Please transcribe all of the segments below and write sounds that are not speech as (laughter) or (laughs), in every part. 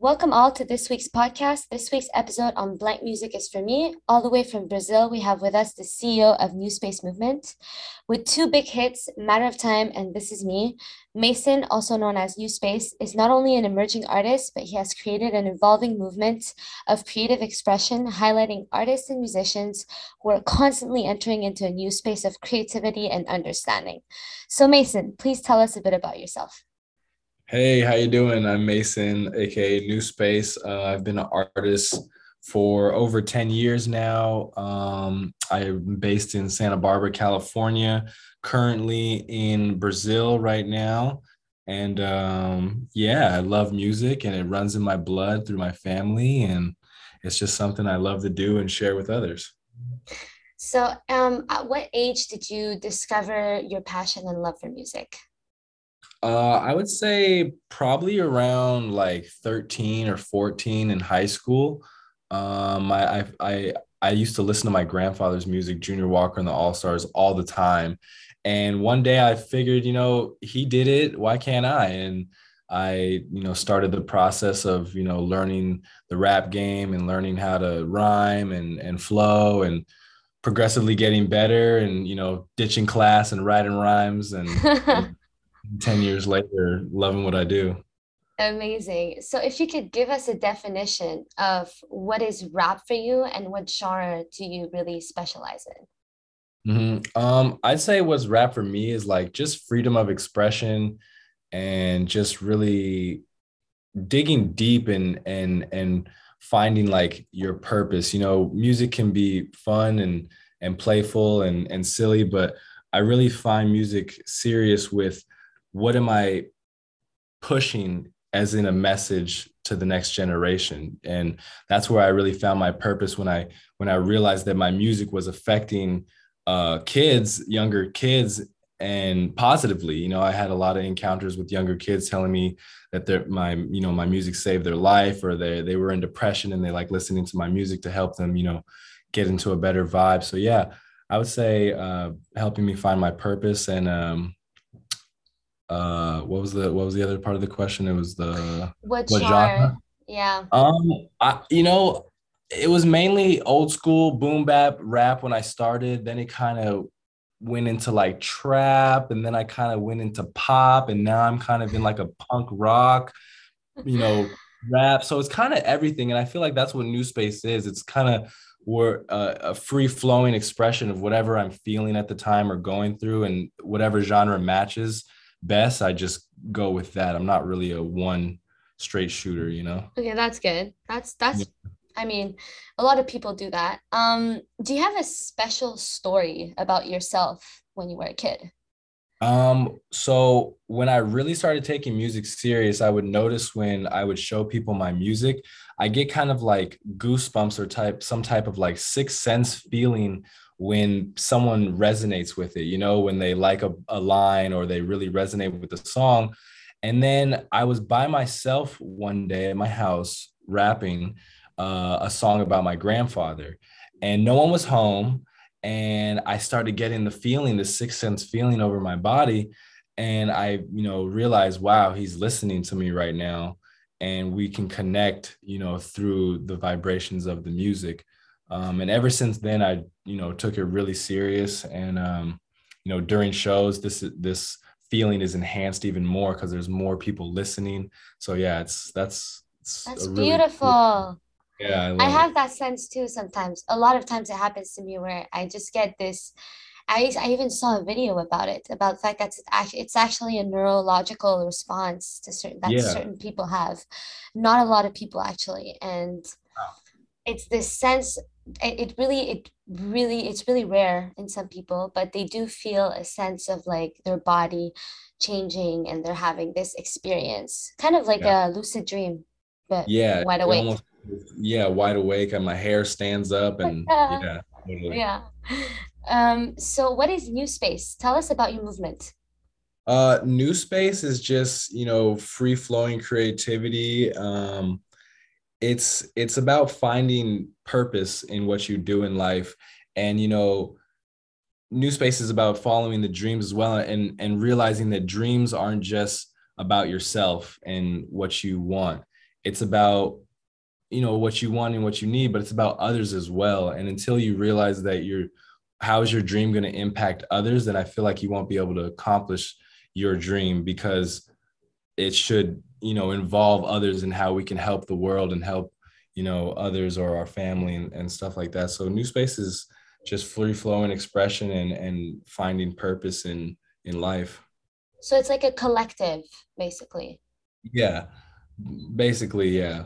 Welcome all to this week's podcast. This week's episode on Blank Music is for me. All the way from Brazil, we have with us the CEO of New Space Movement. With two big hits, Matter of Time and This Is Me, Mason, also known as New Space, is not only an emerging artist, but he has created an evolving movement of creative expression, highlighting artists and musicians who are constantly entering into a new space of creativity and understanding. So, Mason, please tell us a bit about yourself. Hey, how you doing? I'm Mason, aka New Space. Uh, I've been an artist for over 10 years now. Um, I'm based in Santa Barbara, California, currently in Brazil right now. And um, yeah, I love music and it runs in my blood through my family. And it's just something I love to do and share with others. So, um, at what age did you discover your passion and love for music? Uh, I would say probably around like 13 or 14 in high school. Um, I, I, I, I used to listen to my grandfather's music, Junior Walker and the All Stars, all the time. And one day I figured, you know, he did it. Why can't I? And I, you know, started the process of, you know, learning the rap game and learning how to rhyme and, and flow and progressively getting better and, you know, ditching class and writing rhymes and (laughs) 10 years later, loving what I do. Amazing. So, if you could give us a definition of what is rap for you and what genre do you really specialize in? Mm-hmm. Um, I'd say what's rap for me is like just freedom of expression and just really digging deep and and and finding like your purpose. You know, music can be fun and and playful and and silly, but I really find music serious with what am I pushing as in a message to the next generation? And that's where i really found my purpose when i when i realized that my music was affecting uh, kids younger kids and positively. You know i had a lot of encounters with younger kids telling me that their my you know my music saved their life or they they were in depression and they like listening to my music to help them you know get into a better vibe. So yeah i would say uh, helping me find my purpose and um, uh what was the what was the other part of the question? It was the what, what genre? yeah. Um i you know it was mainly old school boom bap rap when i started. Then it kind of went into like trap and then i kind of went into pop and now i'm kind of in like a punk rock you know (laughs) rap. So it's kind of everything and i feel like that's what new space is. It's kind of were uh, a free flowing expression of whatever i'm feeling at the time or going through and whatever genre matches best, I just go with that. I'm not really a one straight shooter, you know. Okay, that's good. That's that's yeah. I mean, a lot of people do that. Um, do you have a special story about yourself when you were a kid? Um, so when I really started taking music serious, I would notice when I would show people my music, I get kind of like goosebumps or type some type of like sixth sense feeling when someone resonates with it, you know, when they like a, a line or they really resonate with the song. And then I was by myself one day at my house rapping uh, a song about my grandfather, and no one was home. And I started getting the feeling, the sixth sense feeling over my body. And I, you know, realized, wow, he's listening to me right now. And we can connect, you know, through the vibrations of the music. Um, and ever since then, I you know took it really serious, and um, you know during shows, this this feeling is enhanced even more because there's more people listening. So yeah, it's that's it's that's really beautiful. Cool, yeah, I, I have it. that sense too. Sometimes, a lot of times, it happens to me where I just get this. I, I even saw a video about it about the fact that it's actually it's actually a neurological response to certain that yeah. certain people have, not a lot of people actually, and it's this sense it, it really it really it's really rare in some people but they do feel a sense of like their body changing and they're having this experience kind of like yeah. a lucid dream but yeah wide awake. almost, yeah wide awake and my hair stands up and (laughs) yeah totally. yeah. Um so what is new space? Tell us about your movement. Uh new space is just you know free flowing creativity um it's it's about finding purpose in what you do in life. And you know new space is about following the dreams as well and and realizing that dreams aren't just about yourself and what you want. It's about you know what you want and what you need but it's about others as well. And until you realize that you're how is your dream going to impact others then i feel like you won't be able to accomplish your dream because it should you know involve others and how we can help the world and help you know others or our family and, and stuff like that. So new space is just free flowing expression and and finding purpose in in life. So it's like a collective basically. Yeah. Basically yeah.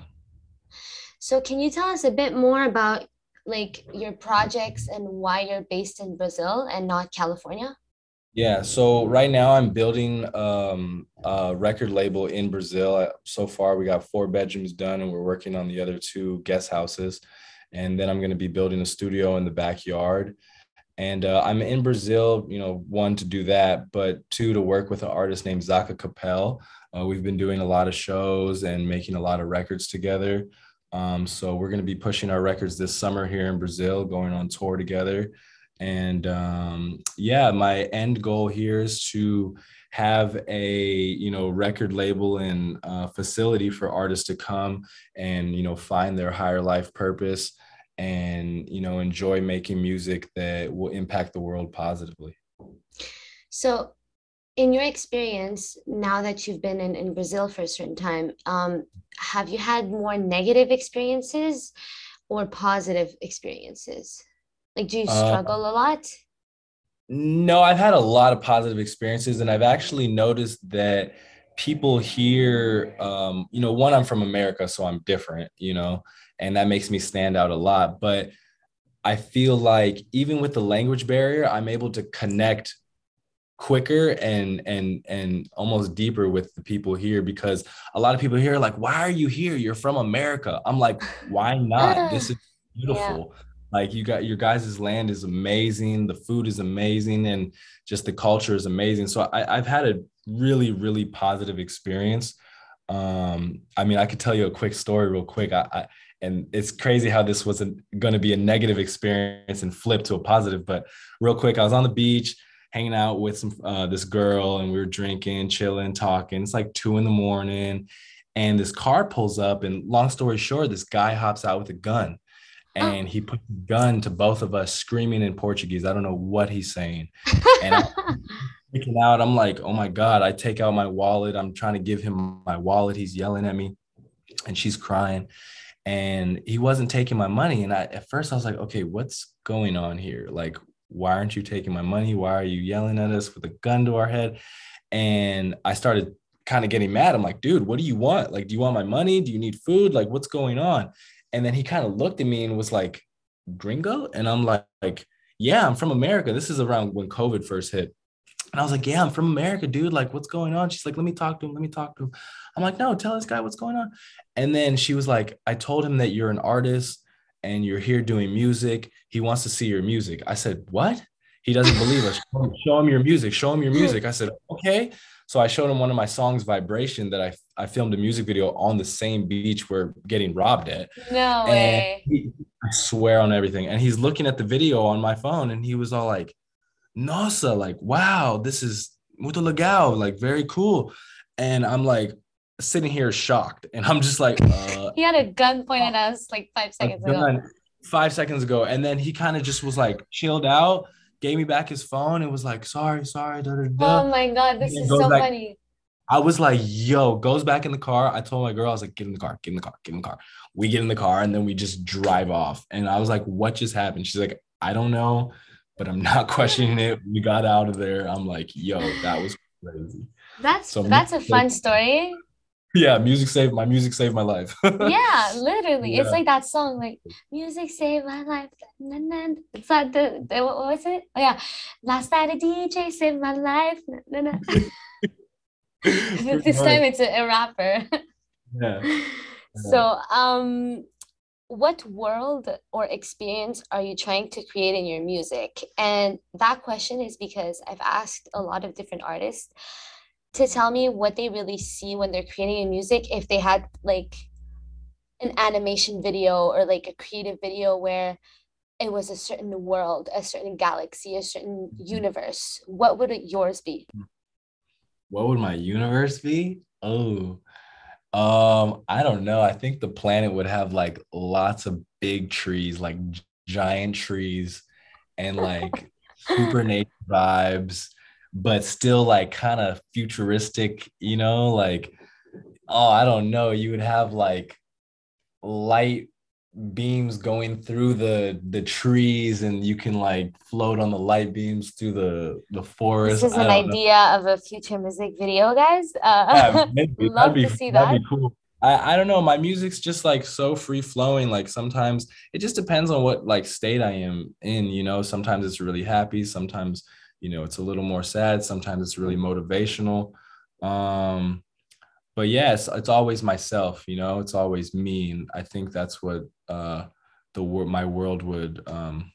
So can you tell us a bit more about like your projects and why you're based in brazil and not california yeah, so right now I'm building um, a record label in Brazil. So far, we got four bedrooms done, and we're working on the other two guest houses. And then I'm going to be building a studio in the backyard. And uh, I'm in Brazil, you know, one to do that, but two to work with an artist named Zaka Capel. Uh, we've been doing a lot of shows and making a lot of records together. Um, so we're going to be pushing our records this summer here in Brazil, going on tour together and um, yeah my end goal here is to have a you know record label and uh, facility for artists to come and you know find their higher life purpose and you know enjoy making music that will impact the world positively. So in your experience now that you've been in, in brazil for a certain time um, have you had more negative experiences or positive experiences like, do you uh, struggle uh, a lot? No, I've had a lot of positive experiences, and I've actually noticed that people here, um, you know, one, I'm from America, so I'm different, you know, and that makes me stand out a lot. But I feel like even with the language barrier, I'm able to connect quicker and and and almost deeper with the people here because a lot of people here are like why are you here you're from america i'm like why not this (laughs) is beautiful yeah like you got your guys' land is amazing the food is amazing and just the culture is amazing. So I, i've had a really really positive experience. Um i mean i could tell you a quick story real quick. I, I and it's crazy how this wasn't going to be a negative experience and flip to a positive but real quick i was on the beach hanging out with some uh, this girl and we were drinking chilling talking. It's like two in the morning and this car pulls up and long story short this guy hops out with a gun. Oh. and oh. he put a gun to both of us screaming in Portuguese. I don't know what he's saying. And I'm freaking (laughs) out. I'm like, oh my God. I take out my wallet. I'm trying to give him my wallet. He's yelling at me and she's crying. And he wasn't taking my money. And I at first I was like, okay, what's going on here? Like, why aren't you taking my money? Why are you yelling at us with a gun to our head? And I started kind of getting mad. I'm like, dude, what do you want? Like, do you want my money? Do you need food? Like, what's going on? And then he kind of looked at me and was like, gringo? And I'm like, like, yeah, I'm from America. This is around when COVID first hit. And I was like, yeah, I'm from America, dude. Like, what's going on? She's like, let me talk to him. Let me talk to him. I'm like, no, tell this guy what's going on. And then she was like, I told him that you're an artist and you're here doing music. He wants to see your music. I said, what? He doesn't believe us. Show him your music. Show him your (laughs) music. I said, okay. So I showed him one of my songs, Vibration, that I, I filmed a music video on the same beach we're getting robbed at. No and way. He, I swear on everything. And he's looking at the video on my phone and he was all like, Nossa, like, wow, this is muito legal, like very cool. And I'm like sitting here shocked. And I'm just like, (laughs) uh, he had a gun pointed at us like five seconds ago. Five seconds ago. And then he kind of just was like chilled out gave me back his phone and was like, sorry, sorry. Da, da, da. Oh my God, this is so back. funny. I was like, yo, goes back in the car. I told my girl, I was like, get in the car, get in the car, get in the car. We get in the car and then we just drive off. And I was like, what just happened? She's like, I don't know, but I'm not (laughs) questioning it. We got out of there. I'm like, yo, that was crazy. That's so that's a fun story yeah music saved my music saved my life. (laughs) Yeah literally. Yeah. it's like that song like music saved my life. It's like the, the what was it? Oh yeah. Last night a dj saved my life. (laughs) This time it's a, a rapper. (laughs) Yeah. so um what world or experience are you trying to create in your music? And that question is because i've asked a lot of different artists to tell me what they really see when they're creating a music if they had like an animation video or like a creative video where it was a certain world a certain galaxy a certain mm-hmm. universe. What would yours be? What would my universe be? Oh Um, I don't know. I think the planet would have like lots of big trees, like giant trees, and like (laughs) super nature vibes, but still like kind of futuristic, you know, like oh, I don't know. You would have like light beams going through the the trees and you can like float on the light beams through the the forest. This is an idea know. of a future music video, guys. Uh, yeah, maybe. (laughs) love be, to see that. Be cool. I, I don't know. My music's just like so free flowing. Like sometimes it just depends on what like state I am in. You know, sometimes it's really happy. Sometimes you know it's a little more sad. Sometimes it's really motivational. Um, but yes, it's always myself. You know, it's always me, and I think that's what uh, the world, my world would um,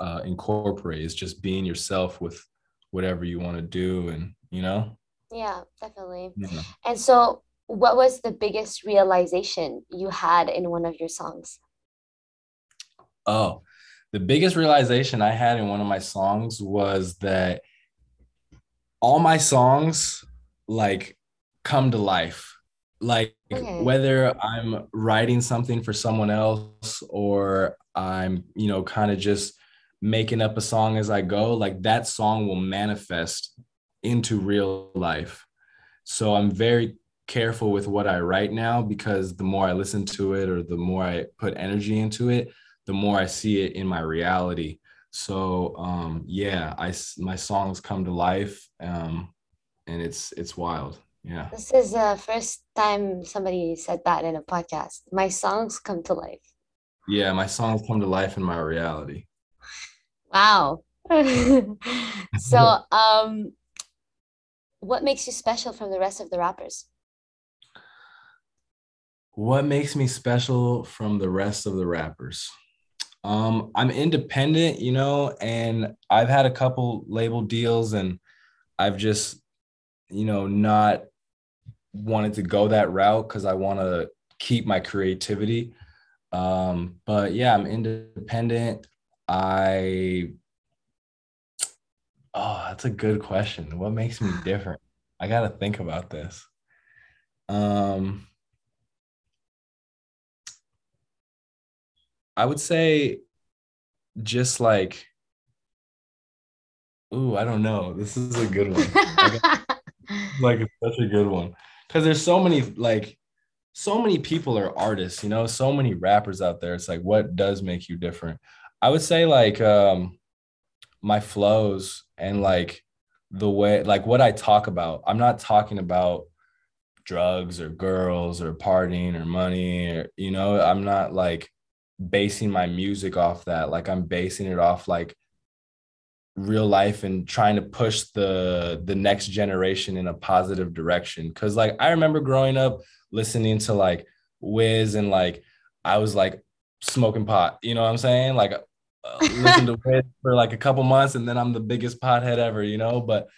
uh, incorporate is just being yourself with whatever you want to do, and you know. Yeah, definitely. Yeah. And so, what was the biggest realization you had in one of your songs? Oh, the biggest realization I had in one of my songs was that all my songs, like come to life like okay. whether i'm writing something for someone else or i'm you know kind of just making up a song as i go like that song will manifest into real life so i'm very careful with what i write now because the more i listen to it or the more i put energy into it the more i see it in my reality so um yeah i my songs come to life um and it's it's wild yeah. This is the first time somebody said that in a podcast. My songs come to life. Yeah, my songs come to life in my reality. Wow. (laughs) so, (laughs) um, what makes you special from the rest of the rappers? What makes me special from the rest of the rappers? Um, I'm independent, you know, and I've had a couple label deals and I've just, you know, not wanted to go that route because I want to keep my creativity. Um, but yeah, I'm independent. I oh, that's a good question. What makes me (sighs) different? I gotta think about this. Um, I would say just like, ooh, I don't know. This is a good one. (laughs) like such a good one. Because there's so many like so many people are artists you know? So many rappers out there. It's like what does make you different? I would say like um my flows and like the way like what i talk about. I'm not talking about drugs or girls or partying or money or you know? I'm not like basing my music off that. Like i'm basing it off like real life and trying to push the the next generation in a positive direction. Because like i remember growing up listening to like wiz and like i was like smoking pot you know what i'm saying? Like uh, listen to (laughs) wiz for like a couple months and then i'm the biggest pothead ever you know? But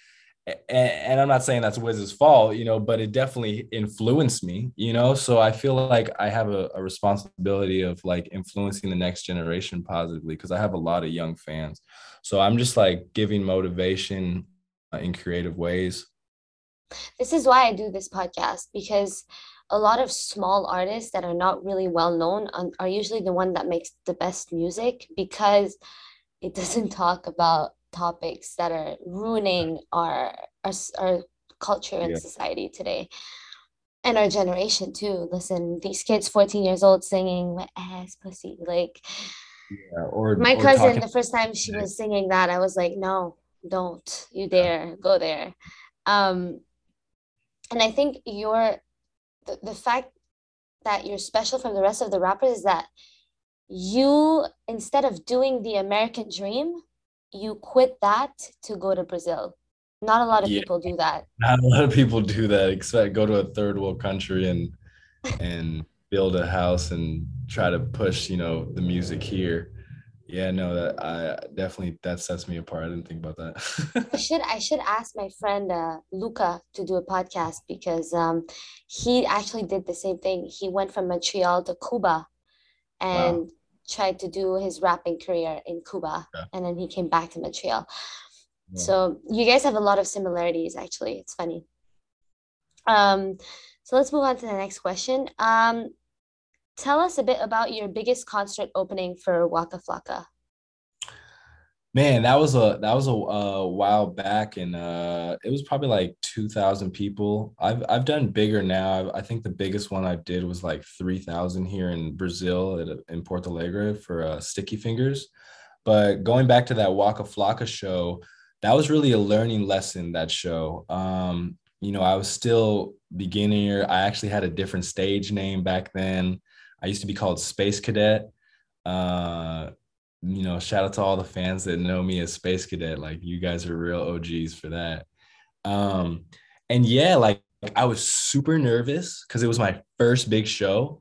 and, i'm not saying that's wiz's fault you know but it definitely influenced me you know so i feel like i have a, a responsibility of like influencing the next generation positively because i have a lot of young fans so I'm just like giving motivation uh, in creative ways. This is why I do this podcast because a lot of small artists that are not really well known are usually the one that makes the best music because it doesn't (laughs) talk about topics that are ruining our our, our culture and yeah. society today. And our generation too. Listen these kids 14 years old singing my ass pussy like yeah, or my or cousin, talking- the first time she was singing that, I was like, no, don't. You dare. Go there. Um, and I think your the, the fact that you're special from the rest of the rappers is that you instead of doing the American dream, you quit that to go to Brazil. Not a lot of yeah. people do that. Not a lot of people do that. Expect go to a third world country and (laughs) and build a house and try to push, you know, the music here. Yeah, no, that I definitely that sets me apart. I didn't think about that. I (laughs) should I should ask my friend uh, Luca to do a podcast because um, he actually did the same thing. He went from Montreal to Cuba, and wow. Tried to do his rapping career in Cuba, yeah. and then he came back to Montreal. Yeah. So you guys have a lot of similarities. Actually, it's funny. Um, So let's move on to the next question. Um, tell us a bit about your biggest concert opening for Waka Flocka. Man, that was a that was a, a while back, and uh, it was probably like two thousand people. I've I've done bigger now. I, think the biggest one I did was like three thousand here in Brazil at in Porto Alegre for uh, Sticky Fingers. But going back to that Waka Flocka show, that was really a learning lesson. That show, um, you know, I was still beginner. I actually had a different stage name back then. I used to be called Space Cadet. Uh, you know, shout out to all the fans that know me as Space Cadet. Like you guys are real OGs for that. Um, and yeah, like I was super nervous because it was my first big show.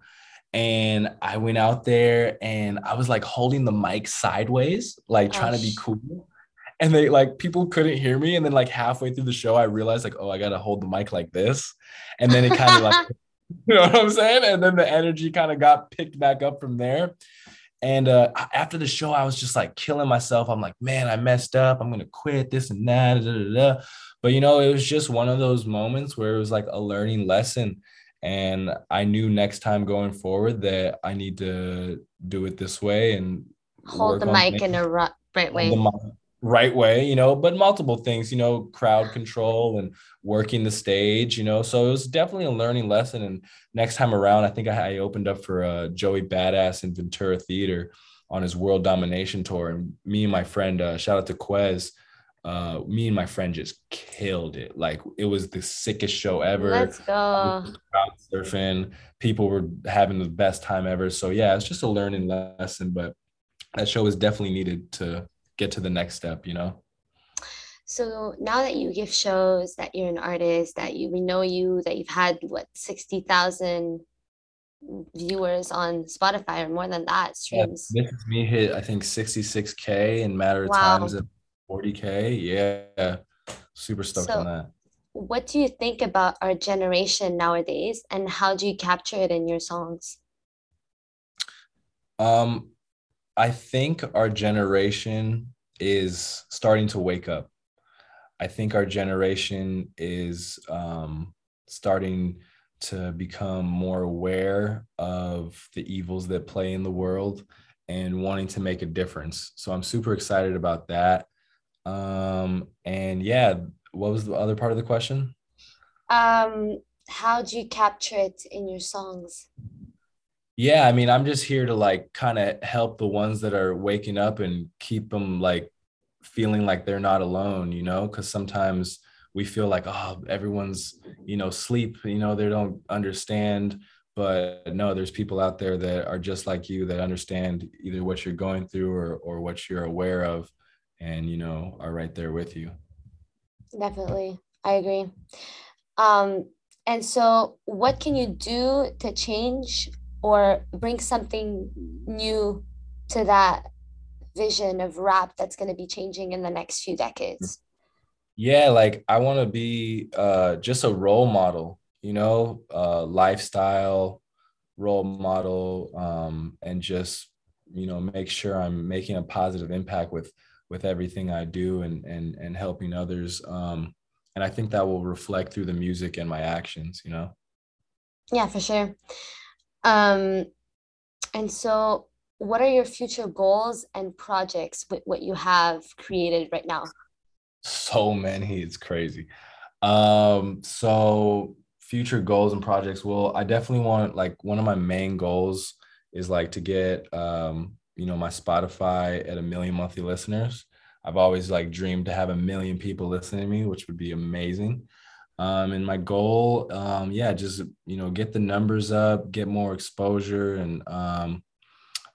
And I went out there and I was like holding the mic sideways, like trying to be cool. And they like people couldn't hear me. And then like halfway through the show, I realized like, oh, I gotta hold the mic like this. And then it kind of like, (laughs) you know what I'm saying? And then the energy kind of got picked back up from there. And uh, after the show, I was just like killing myself. I'm like, man, I messed up. I'm gonna quit this and that. Da, da, da. But you know, it was just one of those moments where it was like a learning lesson. And I knew next time going forward that I need to do it this way and hold the mic in a right way right way, you know, but multiple things, you know, crowd control and working the stage, you know. So it was definitely a learning lesson. And next time around, I think I, I opened up for uh, Joey Badass in Ventura Theater on his world domination tour. And me and my friend, uh, shout out to Quez, uh, me and my friend just killed it. Like it was the sickest show ever. Let's go. Surfing, people were having the best time ever. So yeah, it's just a learning lesson, but that show was definitely needed to get to the next step, you know? So now that you give shows, that you're an artist, that you we know you, that you've had what sixty thousand viewers on Spotify or more than that streams. Yeah, this is me hit I think sixty six k in matter of wow. times of forty k. Yeah, super stoked so, on that. What do you think about our generation nowadays, and how do you capture it in your songs? Um, I think our generation is starting to wake up. I think our generation is um, starting to become more aware of the evils that play in the world and wanting to make a difference. So I'm super excited about that. Um, and yeah, what was the other part of the question? Um, how do you capture it in your songs? Yeah i mean i'm just here to like kind of help the ones that are waking up and keep them like feeling like they're not alone you know? Because sometimes we feel like oh everyone's you know sleep you know they don't understand. But no there's people out there that are just like you that understand either what you're going through or or what you're aware of and you know are right there with you. Definitely. I agree. Um and so what can you do to change or bring something new to that vision of rap that's going to be changing in the next few decades. Yeah like i want to be uh just a role model you know uh lifestyle role model um and just you know make sure i'm making a positive impact with with everything i do and and and helping others um and i think that will reflect through the music and my actions you know? Yeah for sure um, and so, what are your future goals and projects with what you have created right now? So many, it's crazy. Um, so future goals and projects. Well, I definitely want like one of my main goals is like to get um, you know, my Spotify at a million monthly listeners. I've always like dreamed to have a million people listening to me, which would be amazing. Um, and my goal, um, yeah, just you know, get the numbers up, get more exposure, and um,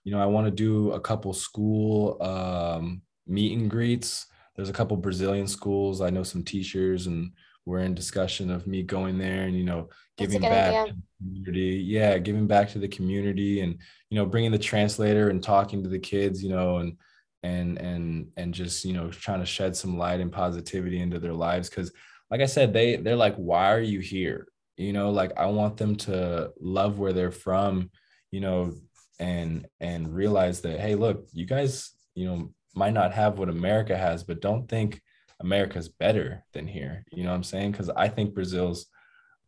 you know, I want to do a couple school um, meet and greets. There's a couple Brazilian schools. I know some teachers, and we're in discussion of me going there and you know giving back idea. to the community. Yeah, giving back to the community, and you know, bringing the translator and talking to the kids. You know, and and and and just you know, trying to shed some light and positivity into their lives because like I said, they they're like, why are you here? You know, like I want them to love where they're from, you know, and and realize that hey, look, you guys, you know, might not have what America has, but don't think America's better than here. You know what I'm saying? Because I think Brazil's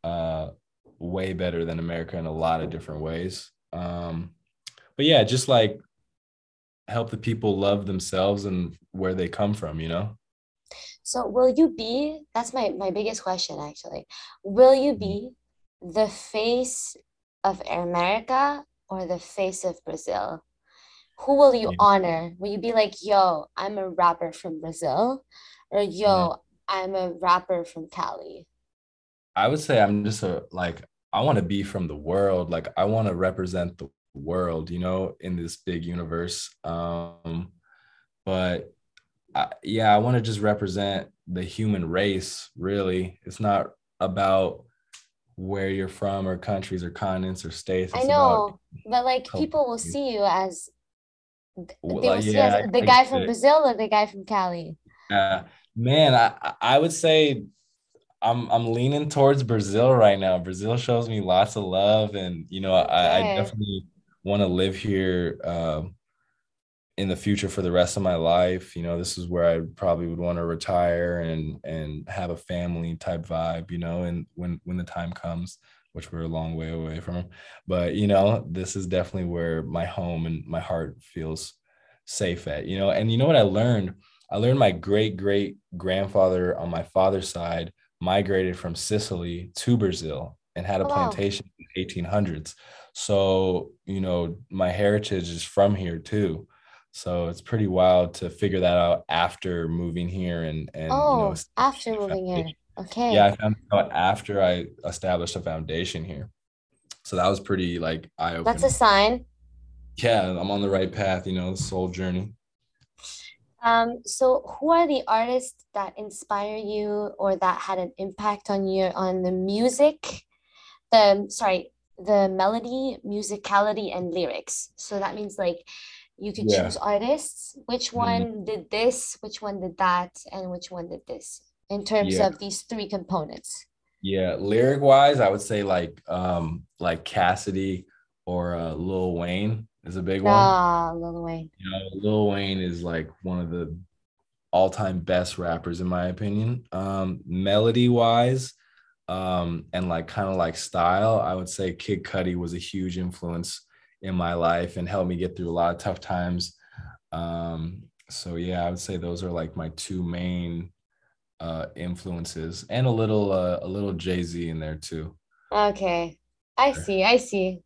uh, way better than America in a lot of different ways. Um, but yeah, just like help the people love themselves and where they come from, you know? So will you be, that's my, my biggest question actually. Will you be mm-hmm. the face of America or the face of Brazil? Who will you mm-hmm. honor? Will you be like, yo, I'm a rapper from Brazil? Or yo, mm-hmm. I'm a rapper from Cali? I would say I'm just a like I want to be from the world. Like I want to represent the world, you know, in this big universe. Um, but I, yeah, I want to just represent the human race. Really, it's not about where you're from or countries or continents or states. It's I know, but like people will see you as they will see yeah, as the I, guy I from Brazil or the guy from Cali. Yeah, man, I I would say I'm I'm leaning towards Brazil right now. Brazil shows me lots of love, and you know, okay. I, I definitely want to live here uh, in the future for the rest of my life. You know, this is where I probably would want to retire and and have a family type vibe. You know, and when when the time comes, which we're a long way away from, but you know, this is definitely where my home and my heart feels safe at. You know, and you know what I learned. I learned my great great grandfather on my father's side migrated from Sicily to Brazil and had a oh, plantation in the 1800s. So, you know, my heritage is from here too. So it's pretty wild to figure that out after moving here and and oh, you know, after moving here. Okay. Yeah, I found out after I established a foundation here. So that was pretty like eye opening. That's a sign. Yeah, I'm on the right path, you know, the soul journey. Um, so who are the artists that inspire you or that had an impact on you on the music, the sorry, the melody, musicality, and lyrics. So that means like you could yeah. choose artists. Which mm-hmm. one mm-hmm. did this? Which one did that? And which one did this? In terms yeah. of these three components. Yeah, lyric wise, I would say like um like Cassidy or uh, Lil Wayne is a big one. Ah, Lil Wayne. You know, Lil Wayne is like one of the all-time best rappers in my opinion. Um, melody wise, um, and like kind of like style, I would say Kid Cudi was a huge influence in my life and helped me get through a lot of tough times. Um, so yeah, I would say those are like my two main uh, influences, and a little uh, a little Jay Z in there too. Okay, I see. I see.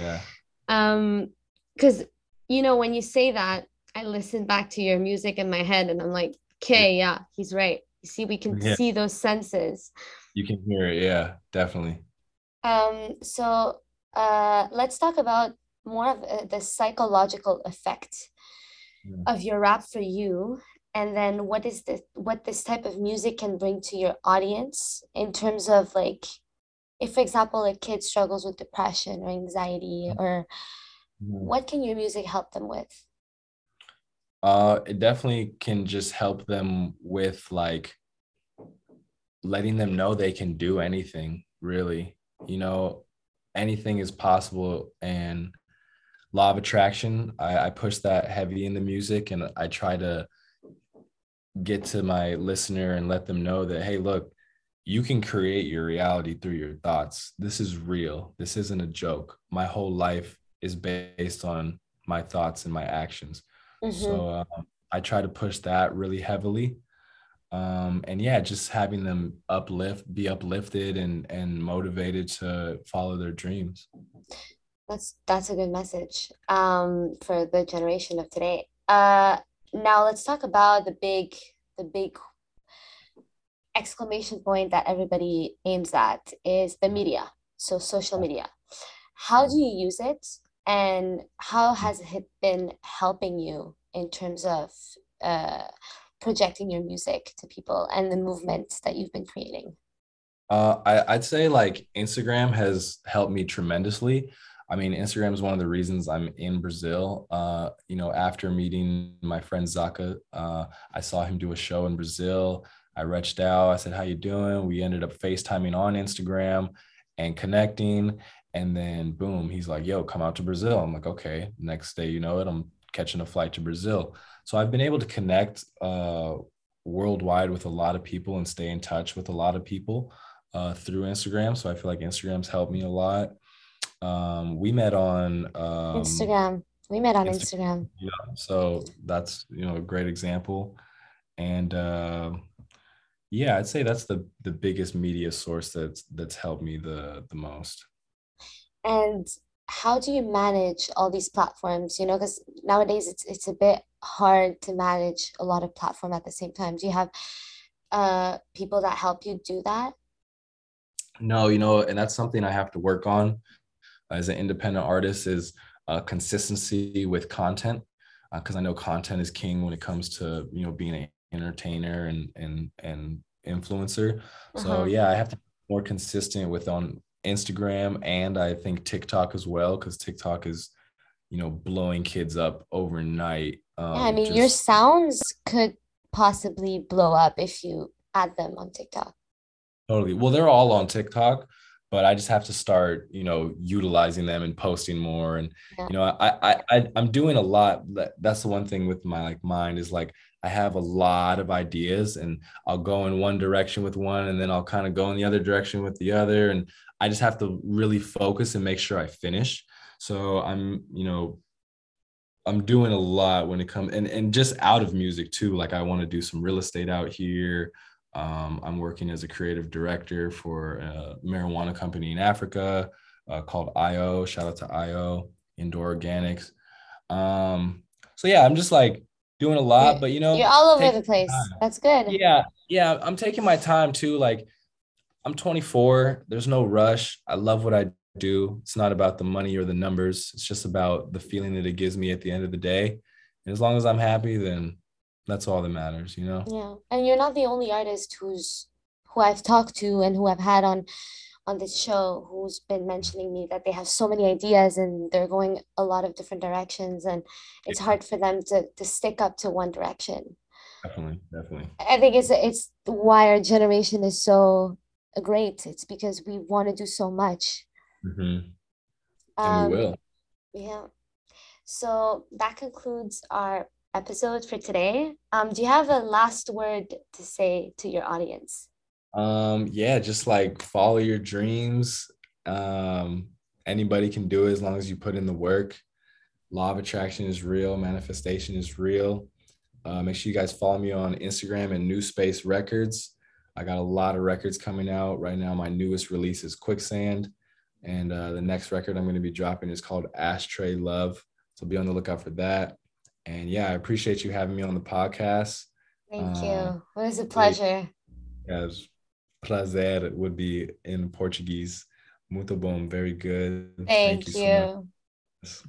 Yeah. Um, because you know when you say that, I listen back to your music in my head, and I'm like, okay, yeah, he's right. You see, we can yeah. see those senses. You can hear it, yeah, definitely. Um, so uh, let's talk about more of uh, the psychological effect yeah. of your rap for you and then what is this what this type of music can bring to your audience in terms of like if for example a kid struggles with depression or anxiety or mm-hmm. what can your music help them with uh it definitely can just help them with like letting them know they can do anything really you know anything is possible and law of attraction. I, I push that heavy in the music and i try to get to my listener and let them know that hey look you can create your reality through your thoughts. This is real. This isn't a joke. My whole life is based on my thoughts and my actions. Mm-hmm. so uh, i try to push that really heavily. Um, and yeah just having them uplift be uplifted and and motivated to follow their dreams that's that's a good message um, for the generation of today uh, now let's talk about the big the big exclamation point that everybody aims at is the media so social media how do you use it and how has it been helping you in terms of uh, projecting your music to people and the movement that you've been creating? Uh, I, I'd say like Instagram has helped me tremendously. I mean, Instagram is one of the reasons I'm in Brazil. Uh, you know, after meeting my friend Zaka, uh, I saw him do a show in Brazil. I reached out. I said, "How you doing?" We ended up FaceTiming on Instagram and connecting. And then boom, he's like, "Yo, come out to Brazil." I'm like, "Okay." Next day, you know it, I'm catching a flight to Brazil. So I've been able to connect uh, worldwide with a lot of people and stay in touch with a lot of people. uh, through Instagram. So I feel like Instagram's helped me a lot. Um, we met on um, Instagram. We met on Instagram. Instagram. Yeah. So that's you know a great example. And uh, yeah, I'd say that's the the biggest media source that's that's helped me the the most. And how do you manage all these platforms? You know, because nowadays it's it's a bit hard to manage a lot of platform at the same time. Do you have uh people that help you do that? No, you know, and that's something I have to work on as an independent artist is uh, consistency with content because uh, I know content is king when it comes to you know being an entertainer and and and influencer. Uh-huh. So yeah, I have to be more consistent with on Instagram and I think TikTok as well because TikTok is you know blowing kids up overnight. Um, yeah, I mean just... your sounds could possibly blow up if you add them on TikTok. Totally. Well, they're all on TikTok, but I just have to start, you know, utilizing them and posting more. And yeah. you know, I, I I I'm doing a lot. That's the one thing with my like mind is like I have a lot of ideas, and I'll go in one direction with one, and then I'll kind of go in the other direction with the other, and I just have to really focus and make sure I finish. So I'm, you know, I'm doing a lot when it comes and and just out of music too. Like I want to do some real estate out here. Um, I'm working as a creative director for a marijuana company in Africa uh, called IO. Shout out to IO Indoor Organics. Um, so yeah, I'm just like doing a lot, but you know, you're all over the place. That's good. Yeah, yeah, I'm taking my time too. Like, I'm 24. There's no rush. I love what I do. It's not about the money or the numbers. It's just about the feeling that it gives me at the end of the day. And as long as I'm happy, then that's all that matters you know? Yeah and you're not the only artist who's who i've talked to and who i've had on on this show who's been mentioning me that they have so many ideas and they're going a lot of different directions and it's hard for them to to stick up to one direction. Definitely definitely. I think it's it's why our generation is so great. It's because we want to do so much. Mm-hmm. and um, we will. yeah. So that concludes our episode for today. Um, do you have a last word to say to your audience? Um, yeah, just like follow your dreams. Um, anybody can do it as long as you put in the work. Law of attraction is real, manifestation is real. Uh, make sure you guys follow me on Instagram and New Space Records. I got a lot of records coming out right now. My newest release is Quicksand, and uh, the next record I'm going to be dropping is called Ashtray Love. So be on the lookout for that. And yeah, I appreciate you having me on the podcast. Thank um, you. It was a pleasure. Yes, prazer it would be in Portuguese. Muito bom, very good. Thank, Thank you. you. So